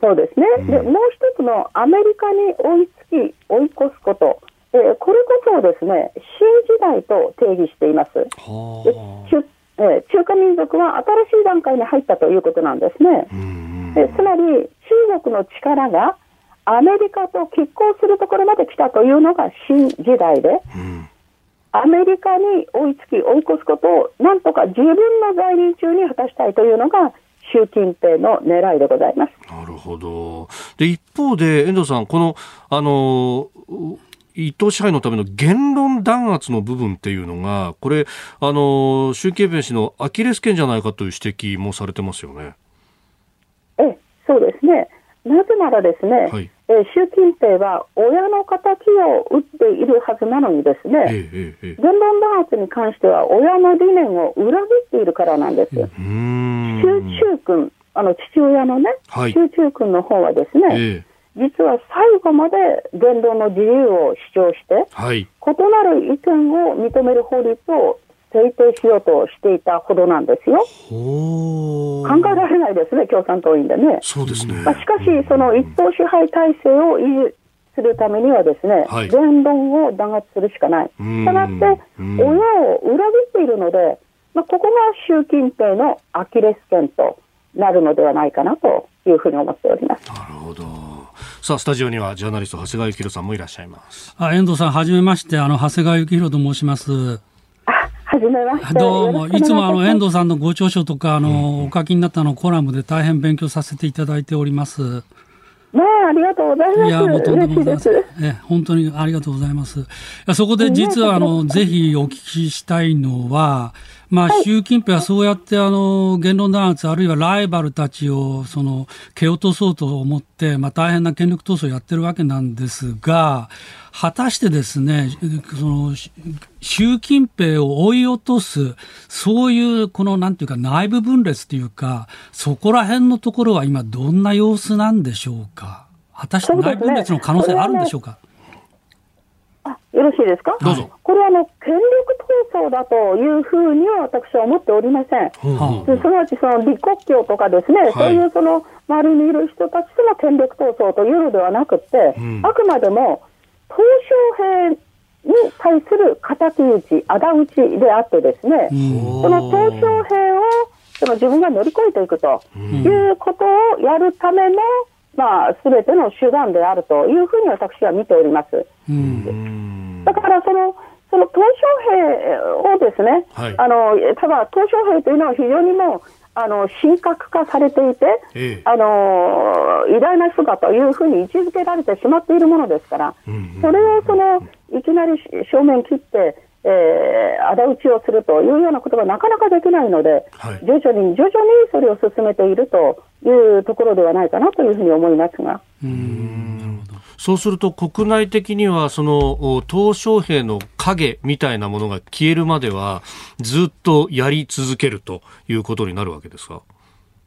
そうですね。うん、で、もう一つのアメリカに追いつき、追い越すこと。えー、これこそをですね、新時代と定義しています。出えー、中華民族は新しい段階に入ったということなんですね。でつまり、中国の力がアメリカと拮抗するところまで来たというのが新時代で、アメリカに追いつき、追い越すことをなんとか自分の在任中に果たしたいというのが、習近平の狙いでございます。なるほど。で、一方で、遠藤さん、この、あの、一党支配のための言論弾圧の部分っていうのが、これ、あの、習近平氏のアキレス腱じゃないかという指摘もされてますよね。え、そうですね。なぜならですね、はい、え習近平は親の敵を打っているはずなのにですね、えええ、言論弾圧に関しては親の理念を裏切っているからなんです。習中君、あの父親のね、はい、習中君の方はですね、実は最後まで言論の自由を主張して、はい、異なる意見を認める法律を制定しようとしていたほどなんですよ。考えられないですね、共産党員でね。そうですね。まあ、しかし、その一党支配体制を維持するためにはですね、はい、言論を弾圧するしかない。したがって、親を裏切っているので、まあ、ここが習近平のアキレス腱となるのではないかなというふうに思っております。なるほど。さあスタジオにはジャーナリスト長谷川幸宏さんもいらっしゃいますあ遠藤さんはじめましてあの長谷川幸宏と申しますはじめまして。どうも、いつもあの、遠藤さんのご著書とか、あの、お書きになったのコラムで大変勉強させていただいております。ねありがとうございます。いや、もうとんでもございません。え、本当にありがとうございます。そこで実は、あの、ぜひお聞きしたいのは、まあ、習近平はそうやってあの言論弾圧、あるいはライバルたちをその蹴落とそうと思って、まあ、大変な権力闘争をやってるわけなんですが、果たしてですね、その習近平を追い落とす、そういうこのなんていうか内部分裂というか、そこら辺のところは今どんな様子なんでしょうか？果たして内部分裂の可能性あるんでしょうか？あよろしいですか？どうぞ。これはあの権力闘争だというふうには私は思っておりません。すなわちその李克強とかですね、はい、そういうその周りにいる人たちとの権力闘争というのではなくて、うん、あくまでも鄧小平に対する敵討ち、仇討ちであってですね、その鄧小平をその自分が乗り越えていくということをやるためのまあ、すべての手段であるというふうに私は見ております。だからその、その鄧小平をですね、はい、あのただ、鄧小平というのは非常にもう、あの神格化されていて、ええ、あの偉大な人だというふうに位置づけられてしまっているものですから、うんうん、それをそのいきなり正面切って、えー、仇討ちをするというようなことがなかなかできないので、はい、徐々に徐々にそれを進めているというところではないかなというふうに思いますが。うんそうすると国内的にはその鄧小平の影みたいなものが消えるまではずっとやり続けるということになるわけですか？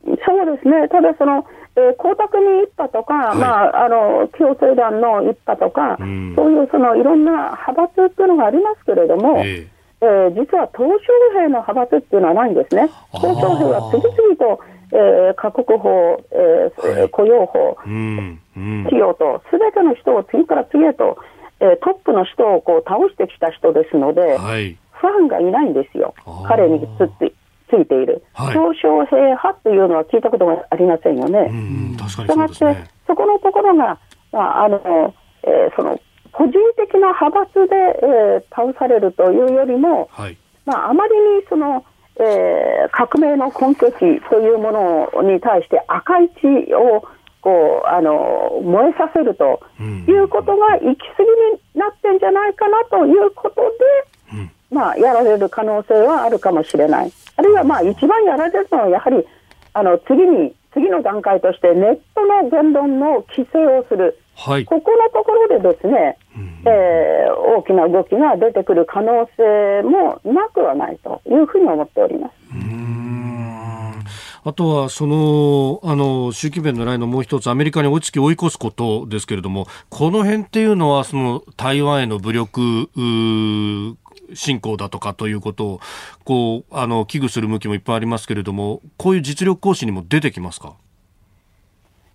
そうですね、ただその、えー、光沢に一派とか、はい、まあ、あの共生団の一派とか、うん、そういうそのいろんな派閥っていうのがありますけれども、えー、えー、実は東小兵の派閥っていうのはないんですね。東小兵は次々と、えー、家国法、えー、はい、雇用法、うんうん、企業と、すべての人を次から次へと、えー、トップの人をこう倒してきた人ですので、はい、ファンがいないんですよ、彼につってついている、はい、小平派というのは聞いたことがありませんよね。うん確かにそそこのところが、まああのえー、その個人的な派閥で、えー、倒されるというよりも、はい、まあ、あまりにその、えー、革命の根拠地というものに対して赤い血をこうあの燃えさせるということが行き過ぎになってんじゃないかなということで、うん、まあ、やられる可能性はあるかもしれない。あるいはまあ一番やられるのはやはりあの次に次の段階としてネットの言論の規制をする、はい、ここのところでですね、うん、えー、大きな動きが出てくる可能性もなくはないというふうに思っております。あとは、その、あの、習近平の狙いのもう一つ、アメリカに追いつき追い越すことですけれども、この辺っていうのは、その、台湾への武力、侵攻だとかということをこうあの危惧する向きもいっぱいありますけれどもこういう実力行使にも出てきますか？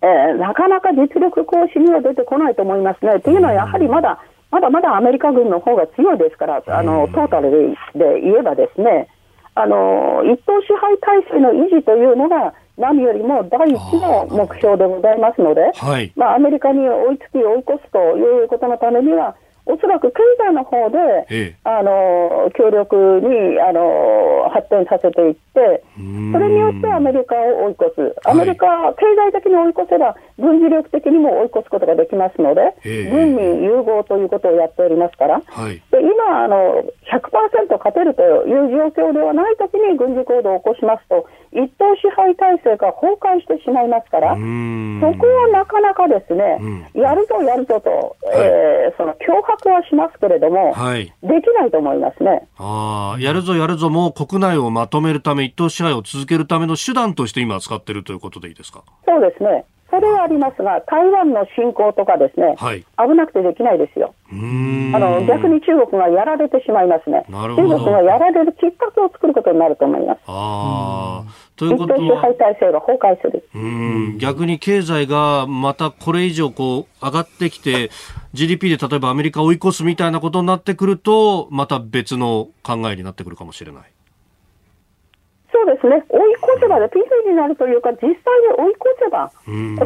えー、なかなか実力行使には出てこないと思いますね。というのはやはりまだ、まだまだアメリカ軍の方が強いですから、あのトータルで言えばですね、あの一党支配体制の維持というのが何よりも第一の目標でございますので、はい、まあ、アメリカに追いつき追い越すということのためには、おそらく経済の方で、ええ、あの協力にあの発展させていって、それによってアメリカを追い越す、アメリカ、はい、経済的に追い越せば、軍事力的にも追い越すことができますので、え、軍民融合ということをやっておりますから、はい、で今あの、100%勝てるという状況ではないときに軍事行動を起こしますと、一党支配体制が崩壊してしまいますから、そこはなかなかですね、うん、やるぞやるぞと、はい、えー、その脅迫はしますけれども、はい、できないと思いますね。あやるぞやるぞも国内をまとめるため、一党支配を続けるための手段として今使っているということでいいですか？そうですね。それはありますが、台湾の侵攻とかですね、はい、危なくてできないですよ。あの逆に中国がやられてしまいますね。中国がやられるきっかけを作ることになると思います。あということは、支配体制が崩壊する。うん逆に経済がまたこれ以上こう上がってきて、GDP で例えばアメリカを追い越すみたいなことになってくると、また別の考えになってくるかもしれない。そうですね、追い越せばで、ピーになるというか、実際に追い越せば、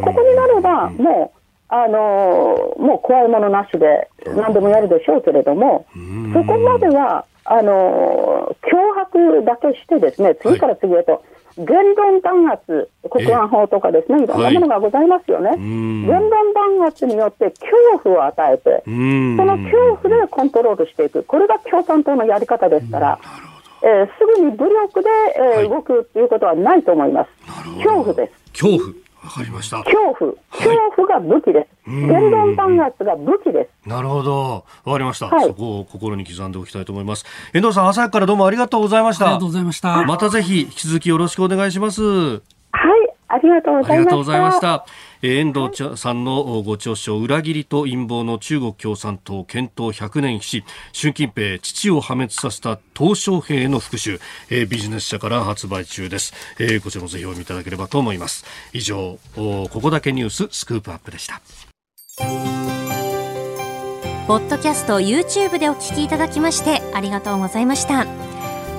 ここになれば、もう、あのもう怖いものなしで、何でもやるでしょうけれども、そこまでは、あの脅迫だけしてですね、次から次へと、言論弾圧、国安法とかですね、い。ろんなものがございますよね。言論弾圧によって恐怖を与えて、その恐怖でコントロールしていく。これが共産党のやり方ですから。えー、すぐに武力で、えー、動くということはないと思います。恐怖です。恐怖。わかりました。恐怖。恐怖が武器です。言論弾圧が武器です。なるほど。わかりました、はい、そこを心に刻んでおきたいと思います。遠藤さん、朝からどうもありがとうございました。ありがとうございました。またぜひ、引き続きよろしくお願いします。はい、ありがとうございました。ありがとうございました。遠藤さんのご著書裏切りと陰謀の中国共産党検討100年史し習近平父を破滅させた鄧小平の復讐、えー、ビジネス社から発売中です、えー、こちらもぜひお読みいただければと思います。以上ここだけニューススクープアップでした。ポッドキャスト YouTube でお聞きいただきましてありがとうございました